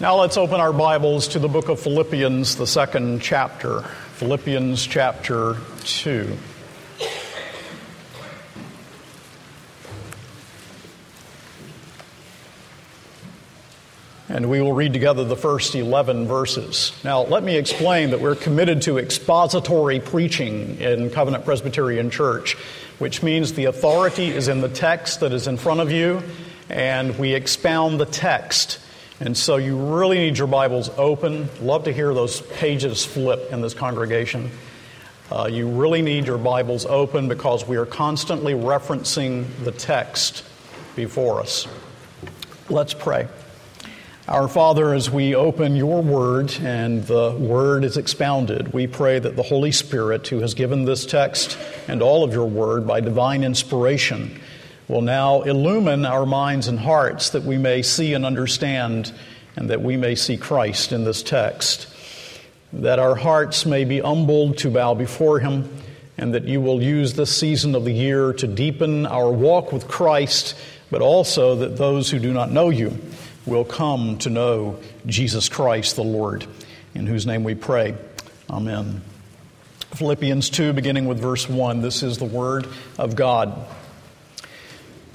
Now let's open our Bibles to the book of Philippians, the second chapter. Philippians chapter 2. And we will read together the first 11 verses. Now, let me explain that we're committed to expository preaching in Covenant Presbyterian Church, which means the authority is in the text that is in front of you, and we expound the text. And so you really need your Bibles open. Love to hear those pages flip in this congregation. Uh, you really need your Bibles open because we are constantly referencing the text before us. Let's pray. Our Father, as we open your word and the word is expounded, we pray that the Holy Spirit, who has given this text and all of your word by divine inspiration, will now illumine our minds and hearts that we may see and understand and that we may see Christ in this text. That our hearts may be humbled to bow before Him, and that you will use this season of the year to deepen our walk with Christ, but also that those who do not know you will come to know Jesus Christ the Lord, in whose name we pray. Amen. Philippians 2, beginning with verse 1. This is the Word of God.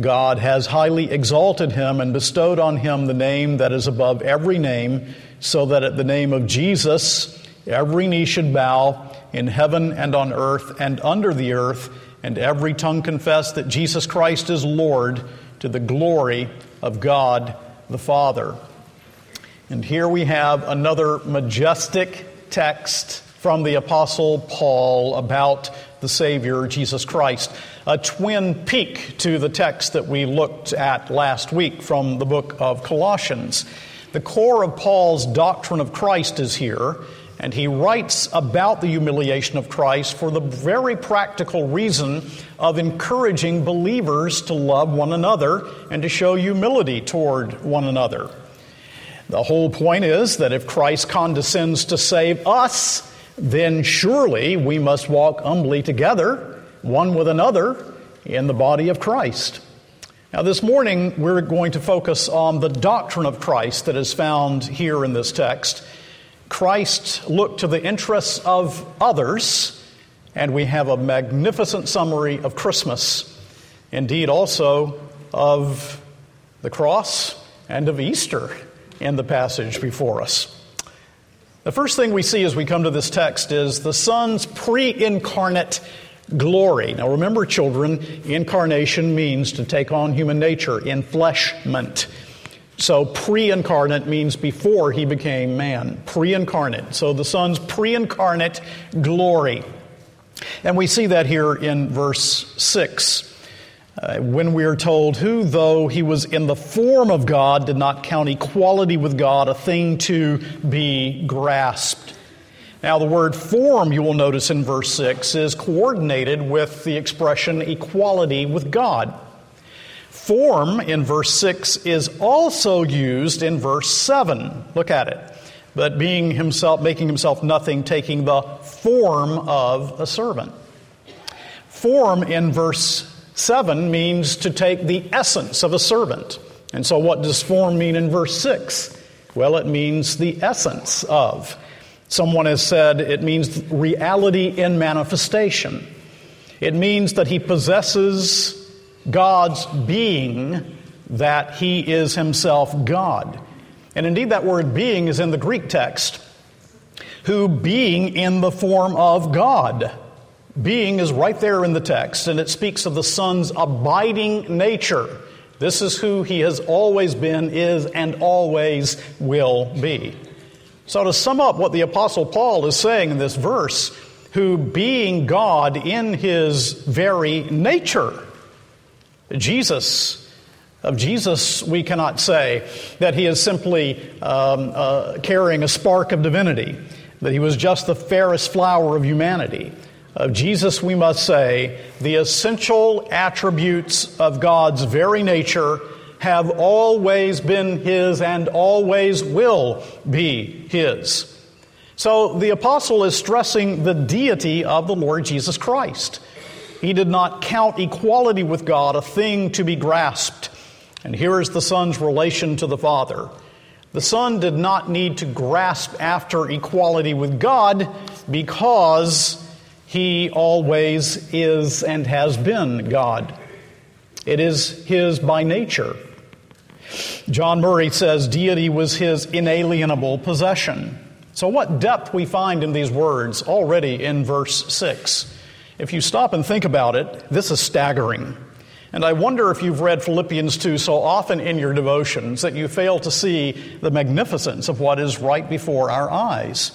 God has highly exalted him and bestowed on him the name that is above every name, so that at the name of Jesus every knee should bow in heaven and on earth and under the earth, and every tongue confess that Jesus Christ is Lord to the glory of God the Father. And here we have another majestic text from the Apostle Paul about the Savior, Jesus Christ. A twin peak to the text that we looked at last week from the book of Colossians. The core of Paul's doctrine of Christ is here, and he writes about the humiliation of Christ for the very practical reason of encouraging believers to love one another and to show humility toward one another. The whole point is that if Christ condescends to save us, then surely we must walk humbly together, one with another, in the body of Christ. Now, this morning, we're going to focus on the doctrine of Christ that is found here in this text. Christ looked to the interests of others, and we have a magnificent summary of Christmas, indeed, also of the cross and of Easter in the passage before us. The first thing we see as we come to this text is the Son's pre incarnate glory. Now, remember, children, incarnation means to take on human nature, enfleshment. So, pre incarnate means before he became man, pre incarnate. So, the Son's pre incarnate glory. And we see that here in verse 6. Uh, when we are told, Who, though he was in the form of God, did not count equality with God a thing to be grasped. Now, the word form, you will notice in verse 6, is coordinated with the expression equality with God. Form in verse 6 is also used in verse 7. Look at it. But being himself, making himself nothing, taking the form of a servant. Form in verse 7 means to take the essence of a servant. And so, what does form mean in verse 6? Well, it means the essence of. Someone has said it means reality in manifestation. It means that he possesses God's being that he is himself God. And indeed, that word being is in the Greek text. Who being in the form of God. Being is right there in the text, and it speaks of the Son's abiding nature. This is who he has always been, is, and always will be. So, to sum up what the Apostle Paul is saying in this verse, who being God in his very nature, Jesus, of Jesus, we cannot say that he is simply um, uh, carrying a spark of divinity, that he was just the fairest flower of humanity. Of Jesus, we must say the essential attributes of God's very nature have always been his and always will be his. So the apostle is stressing the deity of the Lord Jesus Christ. He did not count equality with God a thing to be grasped. And here is the Son's relation to the Father. The Son did not need to grasp after equality with God because he always is and has been God. It is his by nature. John Murray says deity was his inalienable possession. So, what depth we find in these words already in verse 6. If you stop and think about it, this is staggering. And I wonder if you've read Philippians 2 so often in your devotions that you fail to see the magnificence of what is right before our eyes.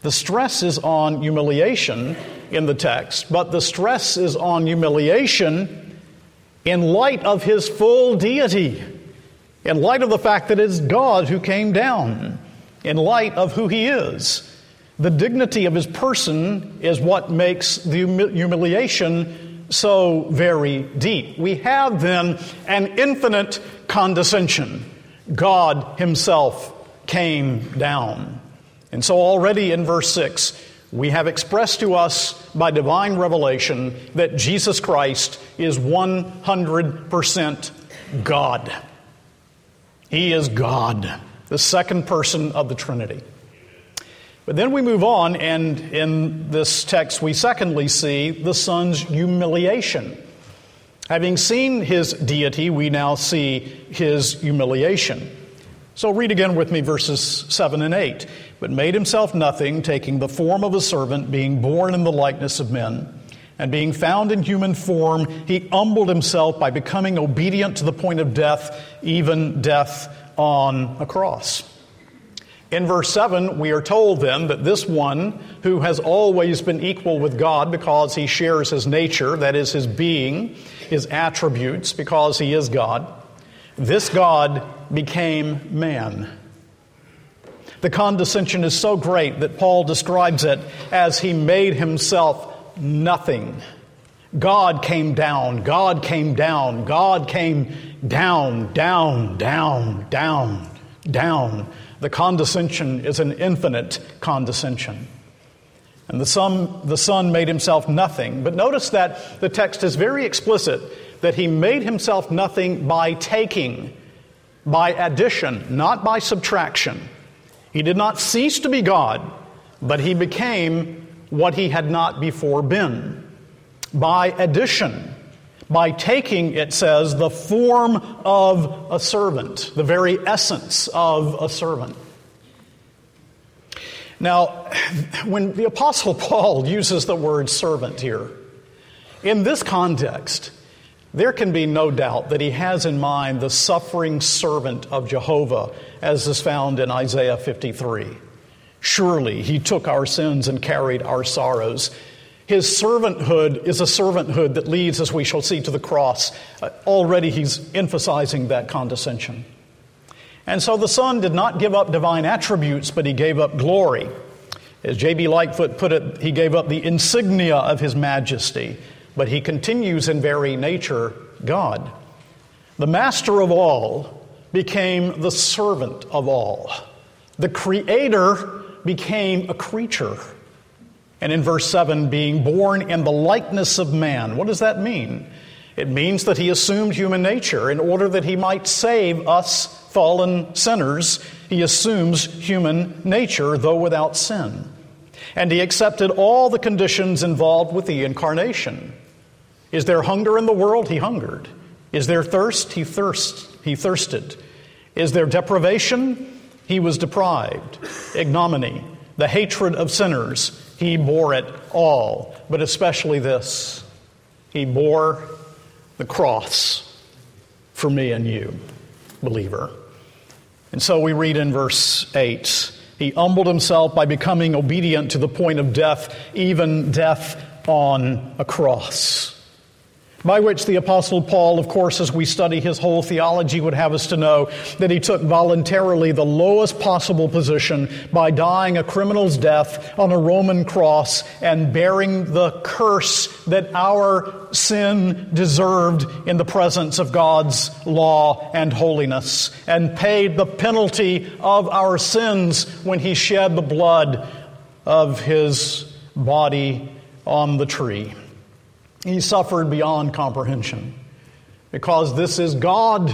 The stress is on humiliation in the text, but the stress is on humiliation in light of his full deity, in light of the fact that it's God who came down in light of who he is. The dignity of his person is what makes the humiliation so very deep. We have then an infinite condescension. God himself came down. And so, already in verse 6, we have expressed to us by divine revelation that Jesus Christ is 100% God. He is God the second person of the Trinity. But then we move on, and in this text, we secondly see the Son's humiliation. Having seen his deity, we now see his humiliation. So read again with me verses 7 and 8. But made himself nothing, taking the form of a servant, being born in the likeness of men. And being found in human form, he humbled himself by becoming obedient to the point of death, even death on a cross. In verse 7, we are told then that this one who has always been equal with God because he shares his nature, that is, his being, his attributes, because he is God, this God became man. The condescension is so great that Paul describes it as he made himself nothing. God came down, God came down, God came down, down, down, down, down. The condescension is an infinite condescension. And the son, the son made himself nothing. But notice that the text is very explicit that he made himself nothing by taking, by addition, not by subtraction. He did not cease to be God, but he became what he had not before been. By addition, by taking, it says, the form of a servant, the very essence of a servant. Now, when the Apostle Paul uses the word servant here, in this context, there can be no doubt that he has in mind the suffering servant of Jehovah, as is found in Isaiah 53. Surely he took our sins and carried our sorrows. His servanthood is a servanthood that leads, as we shall see, to the cross. Uh, already he's emphasizing that condescension. And so the Son did not give up divine attributes, but he gave up glory. As J.B. Lightfoot put it, he gave up the insignia of his majesty, but he continues in very nature God. The master of all became the servant of all. The creator became a creature. And in verse 7, being born in the likeness of man. What does that mean? It means that he assumed human nature in order that he might save us fallen sinners. He assumes human nature, though without sin. And he accepted all the conditions involved with the incarnation. Is there hunger in the world? He hungered. Is there thirst? He thirst, he thirsted. Is there deprivation? He was deprived, ignominy, the hatred of sinners. He bore it all, but especially this He bore the cross for me and you, believer. And so we read in verse 8 He humbled himself by becoming obedient to the point of death, even death on a cross. By which the Apostle Paul, of course, as we study his whole theology, would have us to know that he took voluntarily the lowest possible position by dying a criminal's death on a Roman cross and bearing the curse that our sin deserved in the presence of God's law and holiness, and paid the penalty of our sins when he shed the blood of his body on the tree. He suffered beyond comprehension because this is God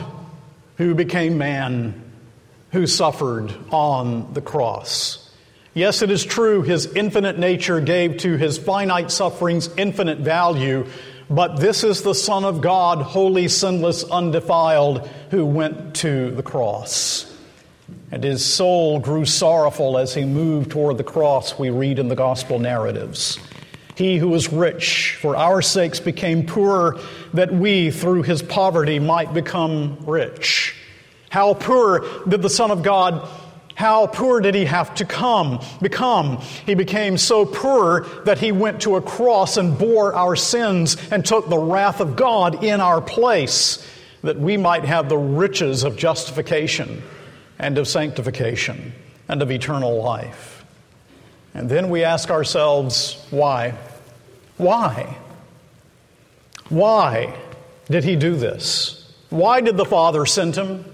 who became man who suffered on the cross. Yes, it is true, his infinite nature gave to his finite sufferings infinite value, but this is the Son of God, holy, sinless, undefiled, who went to the cross. And his soul grew sorrowful as he moved toward the cross, we read in the gospel narratives. He who was rich for our sakes became poor that we, through his poverty, might become rich. How poor did the Son of God how poor did he have to come become he became so poor that he went to a cross and bore our sins and took the wrath of god in our place that we might have the riches of justification and of sanctification and of eternal life and then we ask ourselves why why? Why did he do this? Why did the Father send him?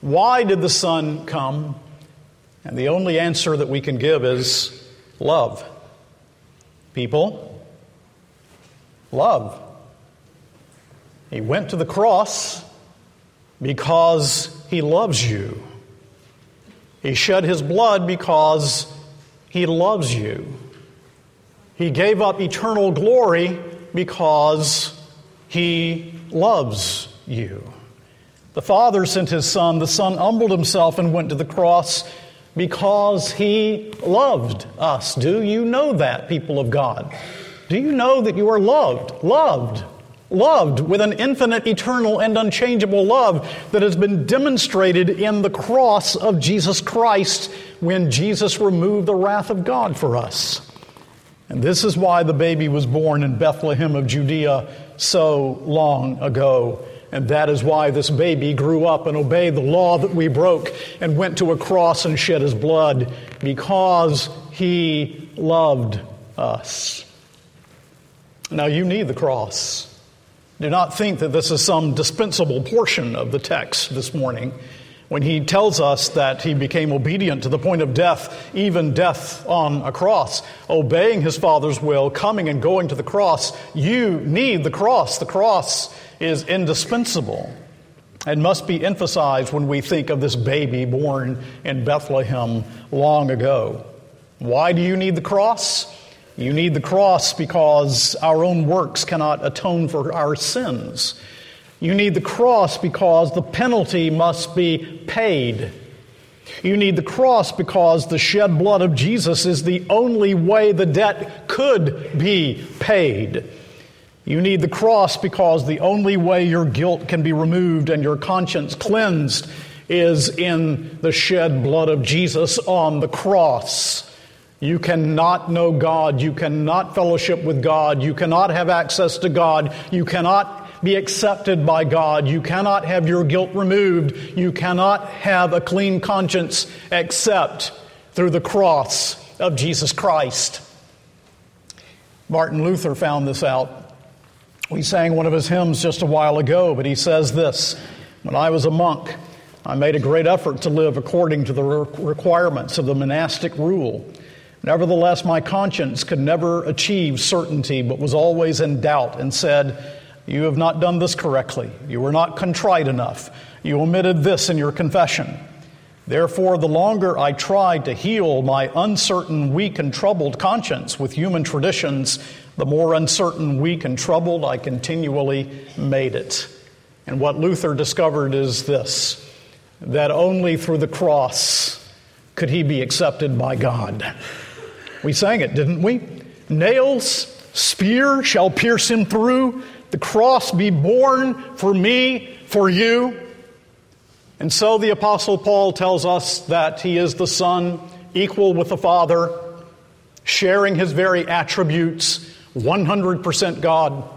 Why did the Son come? And the only answer that we can give is love. People, love. He went to the cross because he loves you. He shed his blood because he loves you. He gave up eternal glory because he loves you. The Father sent his Son. The Son humbled himself and went to the cross because he loved us. Do you know that, people of God? Do you know that you are loved? Loved. Loved with an infinite, eternal, and unchangeable love that has been demonstrated in the cross of Jesus Christ when Jesus removed the wrath of God for us. And this is why the baby was born in Bethlehem of Judea so long ago. And that is why this baby grew up and obeyed the law that we broke and went to a cross and shed his blood because he loved us. Now, you need the cross. Do not think that this is some dispensable portion of the text this morning when he tells us that he became obedient to the point of death, even death on a cross, obeying his Father's will, coming and going to the cross. You need the cross. The cross is indispensable and must be emphasized when we think of this baby born in Bethlehem long ago. Why do you need the cross? You need the cross because our own works cannot atone for our sins. You need the cross because the penalty must be paid. You need the cross because the shed blood of Jesus is the only way the debt could be paid. You need the cross because the only way your guilt can be removed and your conscience cleansed is in the shed blood of Jesus on the cross. You cannot know God. You cannot fellowship with God. You cannot have access to God. You cannot be accepted by God. You cannot have your guilt removed. You cannot have a clean conscience except through the cross of Jesus Christ. Martin Luther found this out. We sang one of his hymns just a while ago, but he says this When I was a monk, I made a great effort to live according to the requirements of the monastic rule. Nevertheless, my conscience could never achieve certainty, but was always in doubt and said, you have not done this correctly. You were not contrite enough. You omitted this in your confession. Therefore, the longer I tried to heal my uncertain, weak, and troubled conscience with human traditions, the more uncertain, weak, and troubled I continually made it. And what Luther discovered is this that only through the cross could he be accepted by God? We sang it, didn't we? Nails, spear shall pierce him through, the cross be borne for me, for you. And so the Apostle Paul tells us that he is the Son, equal with the Father, sharing his very attributes, 100% God.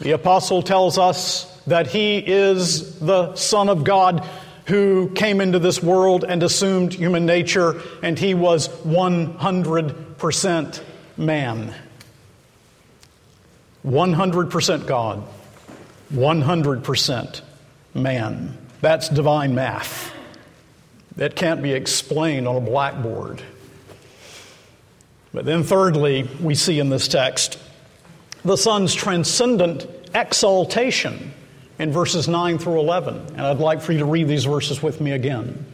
The Apostle tells us that he is the Son of God who came into this world and assumed human nature, and he was 100% man. 100% God, 100% man. That's divine math. That can't be explained on a blackboard. But then, thirdly, we see in this text the Son's transcendent exaltation in verses 9 through 11. And I'd like for you to read these verses with me again.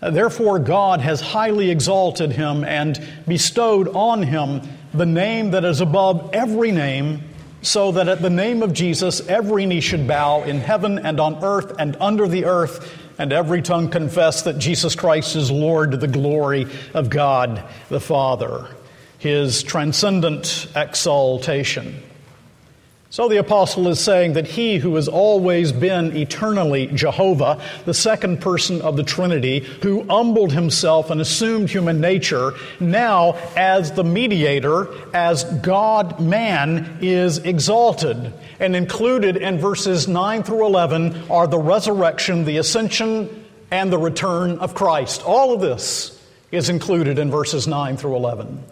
Therefore, God has highly exalted him and bestowed on him the name that is above every name, so that at the name of Jesus every knee should bow in heaven and on earth and under the earth, and every tongue confess that Jesus Christ is Lord to the glory of God the Father. His transcendent exaltation. So the apostle is saying that he who has always been eternally Jehovah, the second person of the Trinity, who humbled himself and assumed human nature, now as the mediator, as God man, is exalted. And included in verses 9 through 11 are the resurrection, the ascension, and the return of Christ. All of this is included in verses 9 through 11.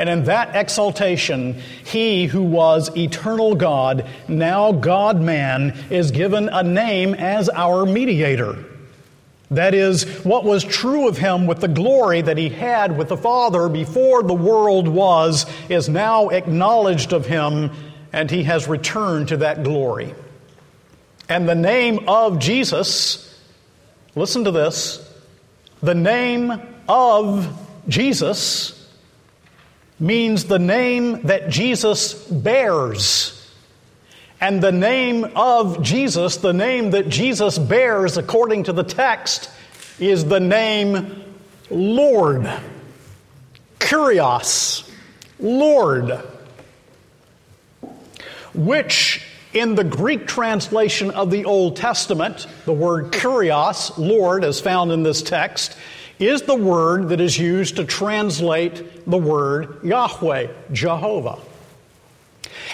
And in that exaltation, he who was eternal God, now God man, is given a name as our mediator. That is, what was true of him with the glory that he had with the Father before the world was, is now acknowledged of him, and he has returned to that glory. And the name of Jesus, listen to this, the name of Jesus means the name that Jesus bears. And the name of Jesus, the name that Jesus bears according to the text, is the name Lord. Kyrios, Lord. Which in the Greek translation of the Old Testament, the word Kyrios, Lord, as found in this text, is the word that is used to translate the word Yahweh, Jehovah.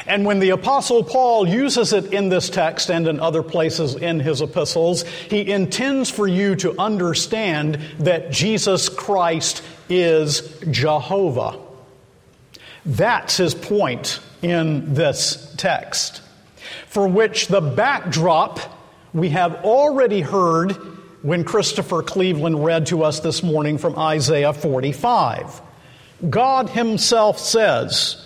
And when the Apostle Paul uses it in this text and in other places in his epistles, he intends for you to understand that Jesus Christ is Jehovah. That's his point in this text, for which the backdrop we have already heard when Christopher Cleveland read to us this morning from Isaiah 45. God Himself says,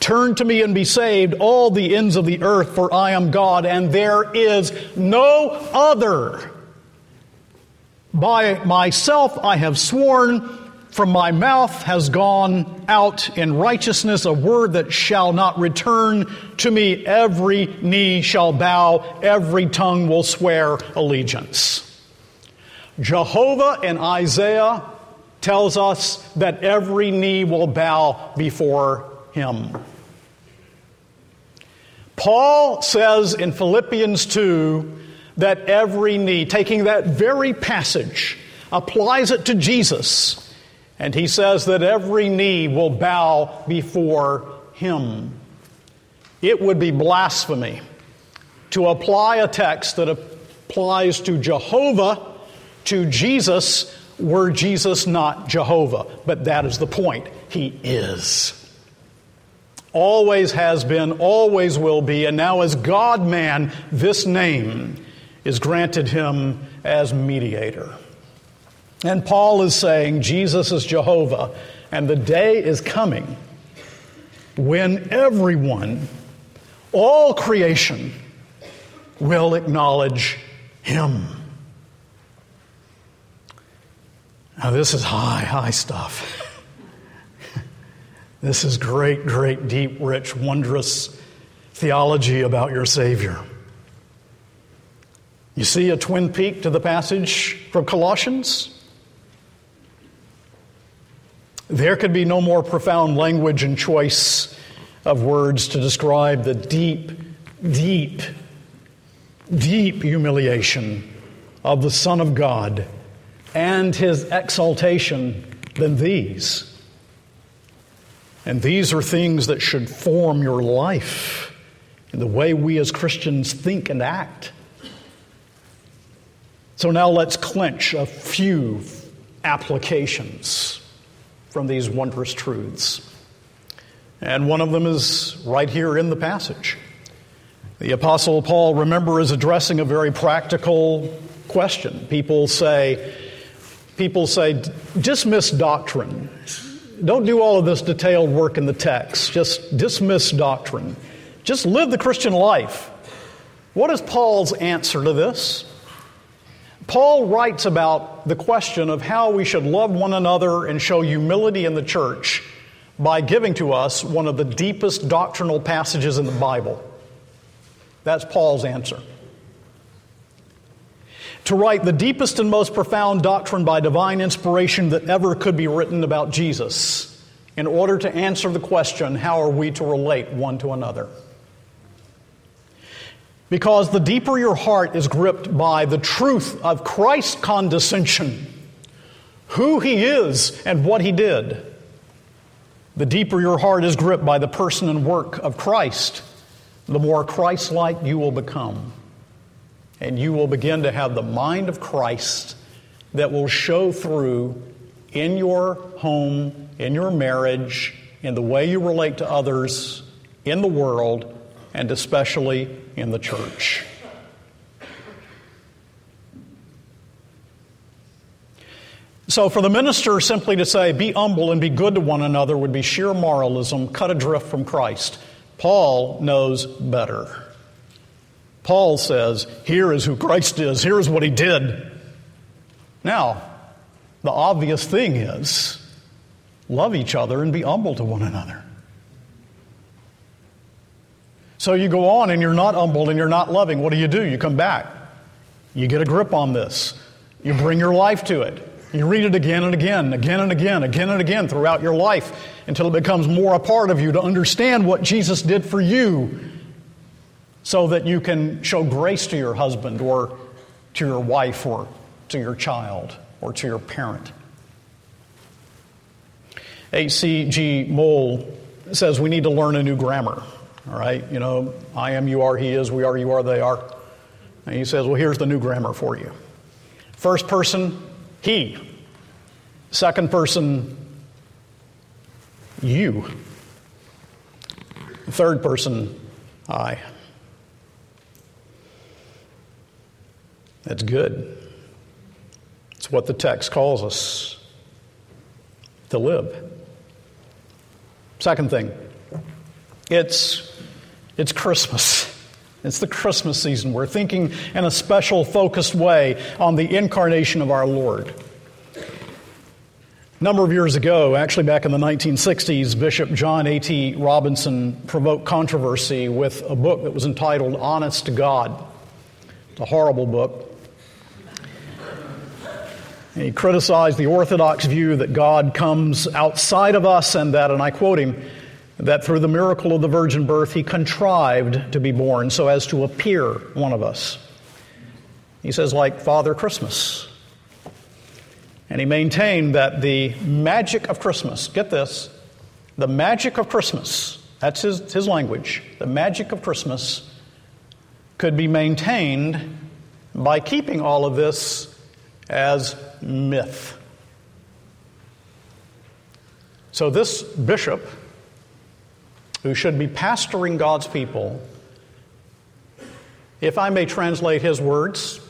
Turn to me and be saved, all the ends of the earth, for I am God, and there is no other. By myself I have sworn, from my mouth has gone out in righteousness a word that shall not return to me. Every knee shall bow, every tongue will swear allegiance. Jehovah in Isaiah tells us that every knee will bow before him. Paul says in Philippians 2 that every knee, taking that very passage, applies it to Jesus, and he says that every knee will bow before him. It would be blasphemy to apply a text that applies to Jehovah to Jesus were Jesus not Jehovah. But that is the point. He is. Always has been, always will be, and now as God man, this name is granted him as mediator. And Paul is saying Jesus is Jehovah, and the day is coming when everyone, all creation, will acknowledge him. Now, this is high, high stuff. this is great, great, deep, rich, wondrous theology about your Savior. You see a twin peak to the passage from Colossians? There could be no more profound language and choice of words to describe the deep, deep, deep humiliation of the Son of God and his exaltation than these. And these are things that should form your life in the way we as Christians think and act. So now let's clench a few applications from these wondrous truths. And one of them is right here in the passage. The Apostle Paul, remember, is addressing a very practical question. People say, people say, dismiss doctrine. Don't do all of this detailed work in the text. Just dismiss doctrine. Just live the Christian life. What is Paul's answer to this? Paul writes about the question of how we should love one another and show humility in the church by giving to us one of the deepest doctrinal passages in the Bible. That's Paul's answer. To write the deepest and most profound doctrine by divine inspiration that ever could be written about Jesus in order to answer the question how are we to relate one to another? Because the deeper your heart is gripped by the truth of Christ's condescension, who he is and what he did, the deeper your heart is gripped by the person and work of Christ, the more Christ like you will become. And you will begin to have the mind of Christ that will show through in your home, in your marriage, in the way you relate to others, in the world, and especially in the church. So, for the minister simply to say, be humble and be good to one another would be sheer moralism, cut adrift from Christ. Paul knows better. Paul says, here is who Christ is, here is what he did. Now, the obvious thing is love each other and be humble to one another. So you go on and you're not humble and you're not loving. What do you do? You come back. You get a grip on this. You bring your life to it. You read it again and again, again and again, again and again throughout your life until it becomes more a part of you to understand what Jesus did for you so that you can show grace to your husband or to your wife or to your child or to your parent. H.C.G. Moule says we need to learn a new grammar. All right, you know, I am, you are, he is, we are, you are, they are. And he says, well, here's the new grammar for you. First person, he. Second person, you. Third person, I. That's good. It's what the text calls us to live. Second thing, it's it's Christmas. It's the Christmas season. We're thinking in a special, focused way on the incarnation of our Lord. A number of years ago, actually back in the 1960s, Bishop John A.T. Robinson provoked controversy with a book that was entitled Honest to God. It's a horrible book. He criticized the Orthodox view that God comes outside of us and that, and I quote him, that through the miracle of the virgin birth, he contrived to be born so as to appear one of us. He says, like Father Christmas. And he maintained that the magic of Christmas, get this, the magic of Christmas, that's his, his language, the magic of Christmas could be maintained by keeping all of this as myth. So this bishop, who should be pastoring God's people, if I may translate his words,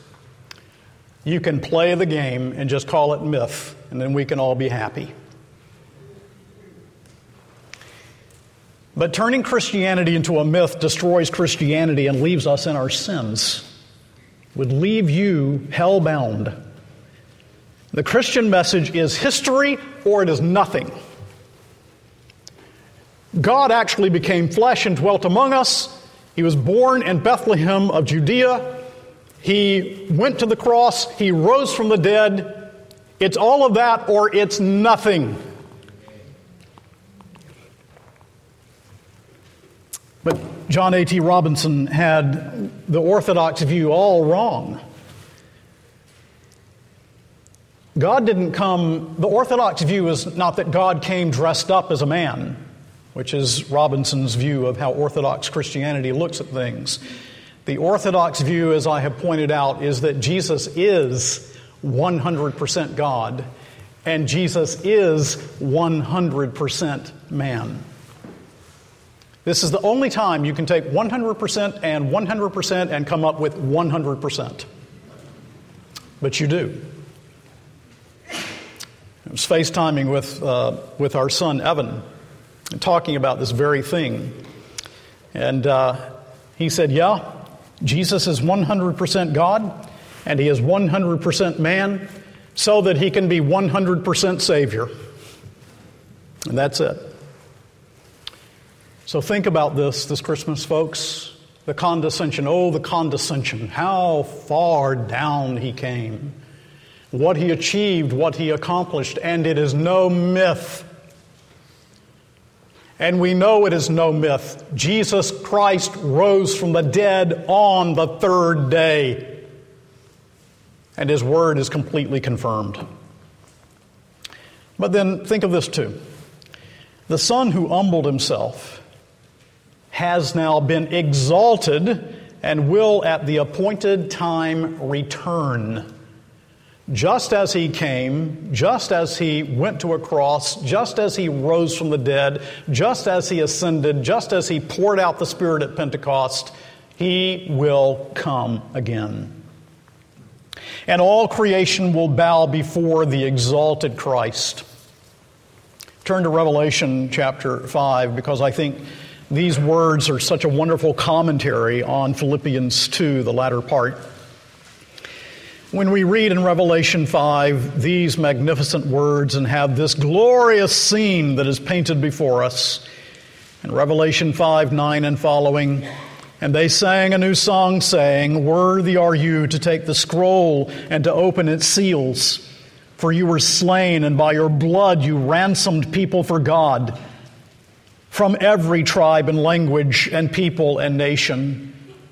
you can play the game and just call it myth, and then we can all be happy. But turning Christianity into a myth destroys Christianity and leaves us in our sins, would leave you hell-bound. The Christian message is history or it is nothing. God actually became flesh and dwelt among us. He was born in Bethlehem of Judea. He went to the cross. He rose from the dead. It's all of that or it's nothing. But John A.T. Robinson had the Orthodox view all wrong. God didn't come, the Orthodox view is not that God came dressed up as a man, which is Robinson's view of how Orthodox Christianity looks at things. The Orthodox view, as I have pointed out, is that Jesus is 100% God and Jesus is 100% man. This is the only time you can take 100% and 100% and come up with 100%. But you do. Was FaceTiming with, uh, with our son Evan and talking about this very thing. And uh, he said, Yeah, Jesus is 100% God and he is 100% man so that he can be 100% Savior. And that's it. So think about this this Christmas, folks. The condescension. Oh, the condescension. How far down he came. What he achieved, what he accomplished. And it is no myth. And we know it is no myth. Jesus Christ rose from the dead on the third day and his word is completely confirmed. But then think of this too the Son who humbled himself has now been exalted and will at the appointed time return. Just as he came, just as he went to a cross, just as he rose from the dead, just as he ascended, just as he poured out the Spirit at Pentecost, he will come again and all creation will bow before the exalted Christ. Turn to Revelation chapter 5 because I think these words are such a wonderful commentary on Philippians 2, the latter part. When we read in Revelation 5 these magnificent words and have this glorious scene that is painted before us, in Revelation 5 9 and following, and they sang a new song, saying, Worthy are you to take the scroll and to open its seals. For you were slain, and by your blood you ransomed people for God from every tribe and language and people and nation.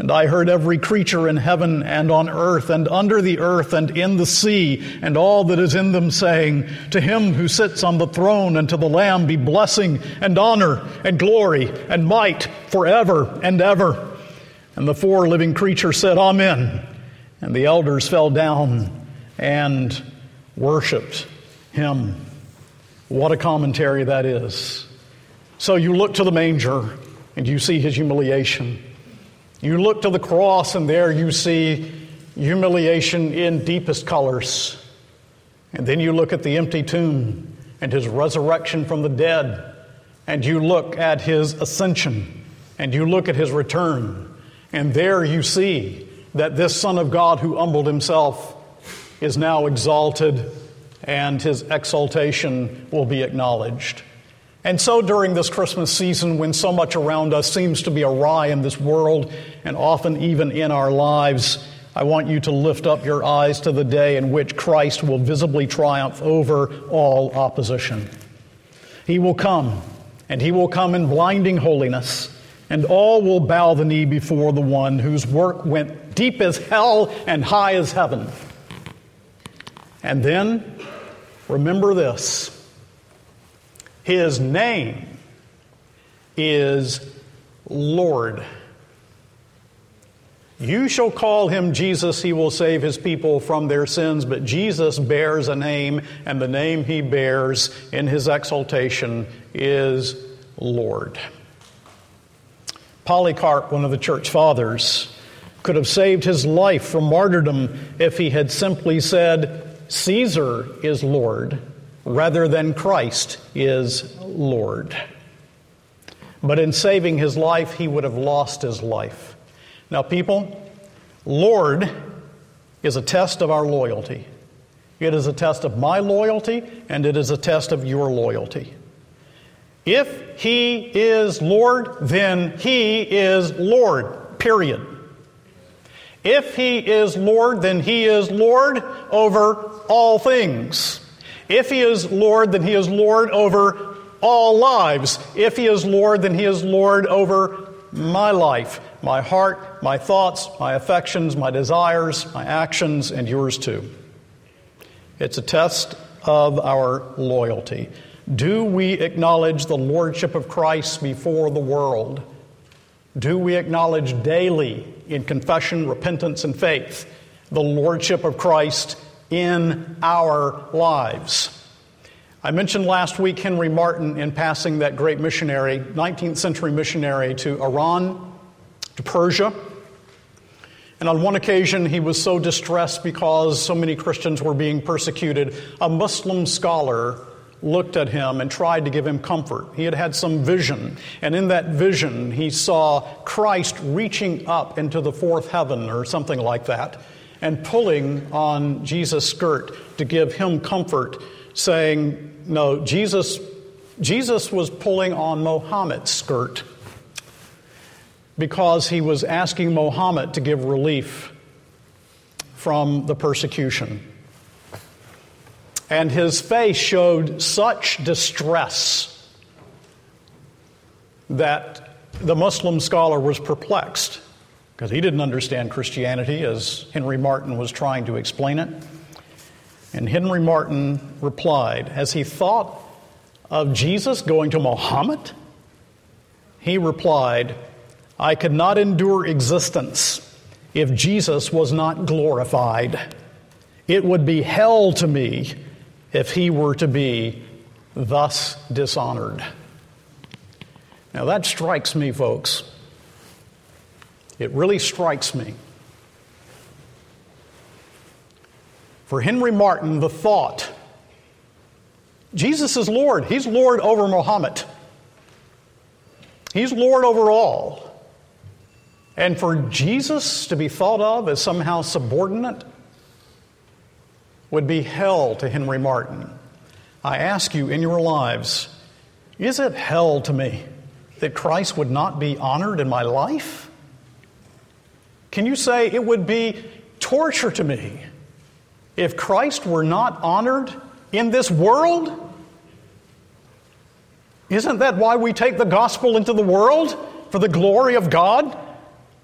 And I heard every creature in heaven and on earth and under the earth and in the sea and all that is in them saying, To him who sits on the throne and to the Lamb be blessing and honor and glory and might forever and ever. And the four living creatures said, Amen. And the elders fell down and worshiped him. What a commentary that is. So you look to the manger and you see his humiliation. You look to the cross, and there you see humiliation in deepest colors. And then you look at the empty tomb and his resurrection from the dead, and you look at his ascension, and you look at his return, and there you see that this Son of God who humbled himself is now exalted, and his exaltation will be acknowledged. And so during this Christmas season, when so much around us seems to be awry in this world and often even in our lives, I want you to lift up your eyes to the day in which Christ will visibly triumph over all opposition. He will come, and he will come in blinding holiness, and all will bow the knee before the one whose work went deep as hell and high as heaven. And then, remember this his name is Lord. You shall call him Jesus, he will save his people from their sins. But Jesus bears a name, and the name he bears in his exaltation is Lord. Polycarp, one of the church fathers, could have saved his life from martyrdom if he had simply said, Caesar is Lord rather than Christ is Lord. But in saving his life, he would have lost his life. Now, people, Lord is a test of our loyalty. It is a test of my loyalty, and it is a test of your loyalty. If He is Lord, then He is Lord, period. If He is Lord, then He is Lord over all things. If He is Lord, then He is Lord over all lives. If He is Lord, then He is Lord over my life, my heart, my thoughts, my affections, my desires, my actions, and yours too. It's a test of our loyalty. Do we acknowledge the Lordship of Christ before the world? Do we acknowledge daily in confession, repentance, and faith the Lordship of Christ in our lives? I mentioned last week Henry Martyn in passing that great missionary, 19th century missionary to Iran, to Persia. And on one occasion, he was so distressed because so many Christians were being persecuted, a Muslim scholar looked at him and tried to give him comfort. He had had some vision, and in that vision, he saw Christ reaching up into the fourth heaven or something like that and pulling on Jesus' skirt to give him comfort, saying, No, Jesus, Jesus was pulling on Mohammed's skirt because he was asking Mohammed to give relief from the persecution. And his face showed such distress that the Muslim scholar was perplexed because he didn't understand Christianity as Henry Martyn was trying to explain it. And Henry Martyn replied, as he thought of Jesus going to Muhammad, he replied, I could not endure existence if Jesus was not glorified. It would be hell to me if he were to be thus dishonored. Now that strikes me, folks. It really strikes me. For Henry Martyn, the thought Jesus is Lord. He's Lord over Muhammad. He's Lord over all. And for Jesus to be thought of as somehow subordinate would be hell to Henry Martyn. I ask you in your lives, is it hell to me that Christ would not be honored in my life? Can you say it would be torture to me if Christ were not honored in this world? Isn't that why we take the gospel into the world? For the glory of God?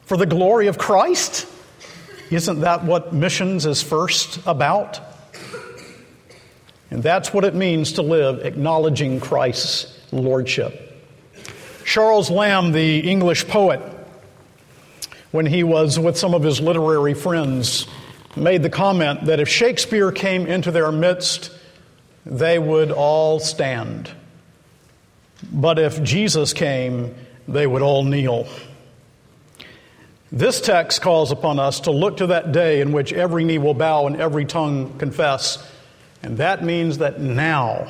For the glory of Christ? Isn't that what missions is first about? And that's what it means to live acknowledging Christ's lordship. Charles Lamb, the English poet, when he was with some of his literary friends, made the comment that if Shakespeare came into their midst, they would all stand. But if Jesus came, they would all kneel. This text calls upon us to look to that day in which every knee will bow and every tongue confess and that means that now,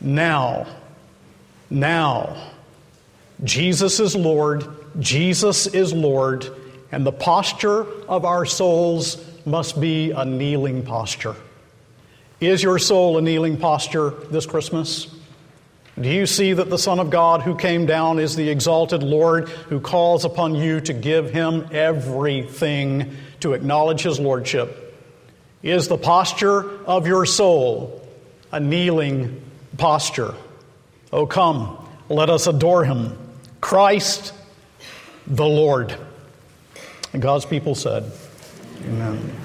now, now, Jesus is Lord, Jesus is Lord, and the posture of our souls must be a kneeling posture. Is your soul a kneeling posture this Christmas? Do you see that the Son of God who came down is the exalted Lord who calls upon you to give him everything to acknowledge his lordship? Is the posture of your soul a kneeling posture? Oh, come, let us adore him. Christ the Lord. And God's people said, Amen.